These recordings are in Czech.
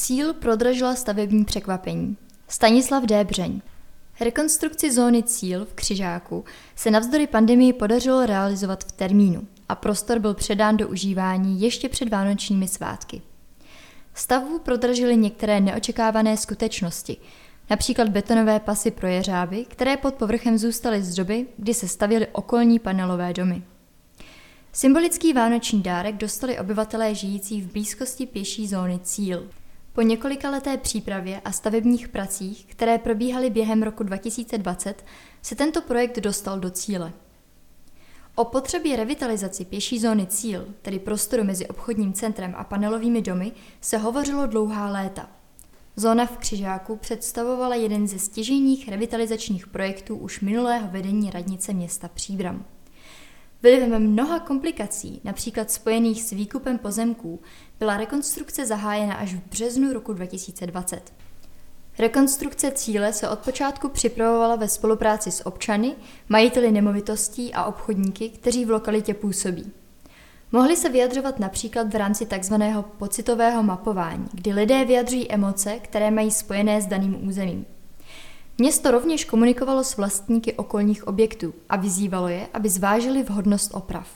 Cíl prodražila stavební překvapení. Stanislav Débřeň. Rekonstrukci zóny Cíl v Křižáku se navzdory pandemii podařilo realizovat v termínu a prostor byl předán do užívání ještě před vánočními svátky. Stavbu prodražily některé neočekávané skutečnosti, například betonové pasy pro jeřáby, které pod povrchem zůstaly z doby, kdy se stavěly okolní panelové domy. Symbolický vánoční dárek dostali obyvatelé žijící v blízkosti pěší zóny Cíl. Po několika leté přípravě a stavebních pracích, které probíhaly během roku 2020, se tento projekt dostal do cíle. O potřebě revitalizaci pěší zóny Cíl, tedy prostoru mezi obchodním centrem a panelovými domy, se hovořilo dlouhá léta. Zóna v Křižáku představovala jeden ze stěžejních revitalizačních projektů už minulého vedení radnice města Příbram. Vlivem mnoha komplikací, například spojených s výkupem pozemků, byla rekonstrukce zahájena až v březnu roku 2020. Rekonstrukce cíle se od počátku připravovala ve spolupráci s občany, majiteli nemovitostí a obchodníky, kteří v lokalitě působí. Mohli se vyjadřovat například v rámci tzv. pocitového mapování, kdy lidé vyjadřují emoce, které mají spojené s daným územím. Město rovněž komunikovalo s vlastníky okolních objektů a vyzývalo je, aby zvážili vhodnost oprav.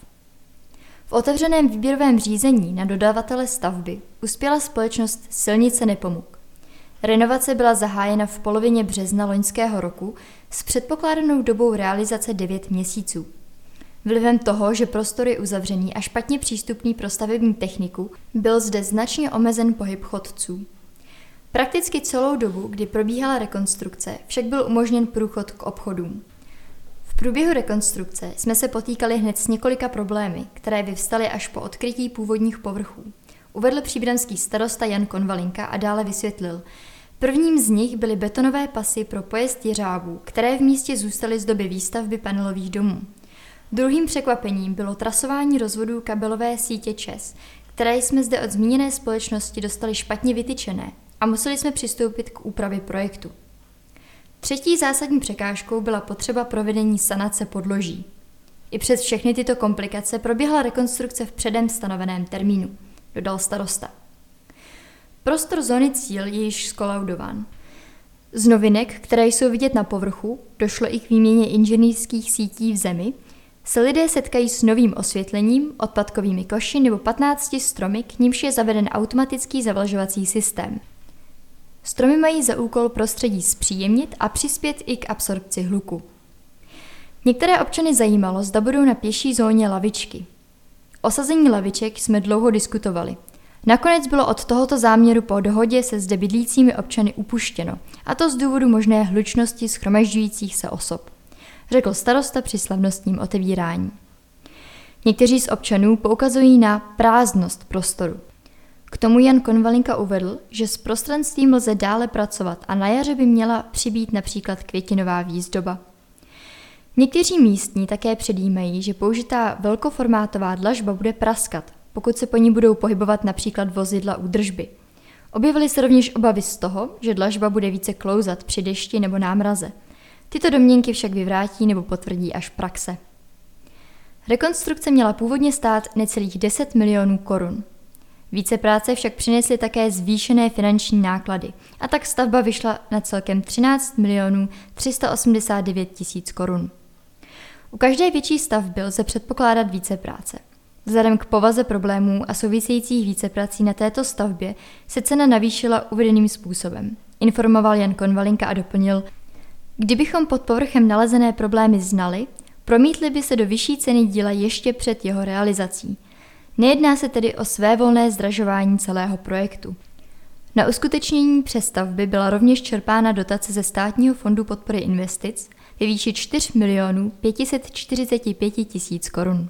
V otevřeném výběrovém řízení na dodavatele stavby uspěla společnost Silnice Nepomuk. Renovace byla zahájena v polovině března loňského roku s předpokládanou dobou realizace 9 měsíců. Vlivem toho, že prostor je uzavřený a špatně přístupný pro stavební techniku, byl zde značně omezen pohyb chodců. Prakticky celou dobu, kdy probíhala rekonstrukce, však byl umožněn průchod k obchodům. V průběhu rekonstrukce jsme se potýkali hned s několika problémy, které vyvstaly až po odkrytí původních povrchů. Uvedl příbramský starosta Jan Konvalinka a dále vysvětlil. Prvním z nich byly betonové pasy pro pojezd jeřábů, které v místě zůstaly z doby výstavby panelových domů. Druhým překvapením bylo trasování rozvodů kabelové sítě ČES, které jsme zde od zmíněné společnosti dostali špatně vytyčené a museli jsme přistoupit k úpravě projektu. Třetí zásadní překážkou byla potřeba provedení sanace podloží. I přes všechny tyto komplikace proběhla rekonstrukce v předem stanoveném termínu, dodal starosta. Prostor zóny cíl je již skolaudován. Z novinek, které jsou vidět na povrchu, došlo i k výměně inženýrských sítí v zemi, se lidé setkají s novým osvětlením, odpadkovými koši nebo 15 stromy, k nímž je zaveden automatický zavlažovací systém. Stromy mají za úkol prostředí zpříjemnit a přispět i k absorpci hluku. Některé občany zajímalo, zda budou na pěší zóně lavičky. Osazení laviček jsme dlouho diskutovali. Nakonec bylo od tohoto záměru po dohodě se zde bydlícími občany upuštěno, a to z důvodu možné hlučnosti schromažďujících se osob, řekl starosta při slavnostním otevírání. Někteří z občanů poukazují na prázdnost prostoru. Tomu Jan Konvalinka uvedl, že s prostranstvím lze dále pracovat a na jaře by měla přibýt například květinová výzdoba. Někteří místní také předjímají, že použitá velkoformátová dlažba bude praskat, pokud se po ní budou pohybovat například vozidla údržby. Objevily se rovněž obavy z toho, že dlažba bude více klouzat při dešti nebo námraze. Tyto domněnky však vyvrátí nebo potvrdí až praxe. Rekonstrukce měla původně stát necelých 10 milionů korun. Více práce však přinesly také zvýšené finanční náklady a tak stavba vyšla na celkem 13 milionů 389 tisíc korun. U každé větší stavby lze předpokládat více práce. Vzhledem k povaze problémů a souvisejících víceprací na této stavbě se cena navýšila uvedeným způsobem. Informoval Jan Konvalinka a doplnil, kdybychom pod povrchem nalezené problémy znali, promítly by se do vyšší ceny díla ještě před jeho realizací – Nejedná se tedy o své volné zdražování celého projektu. Na uskutečnění přestavby byla rovněž čerpána dotace ze státního fondu podpory investic ve výši 4 milionů 545 tisíc korun.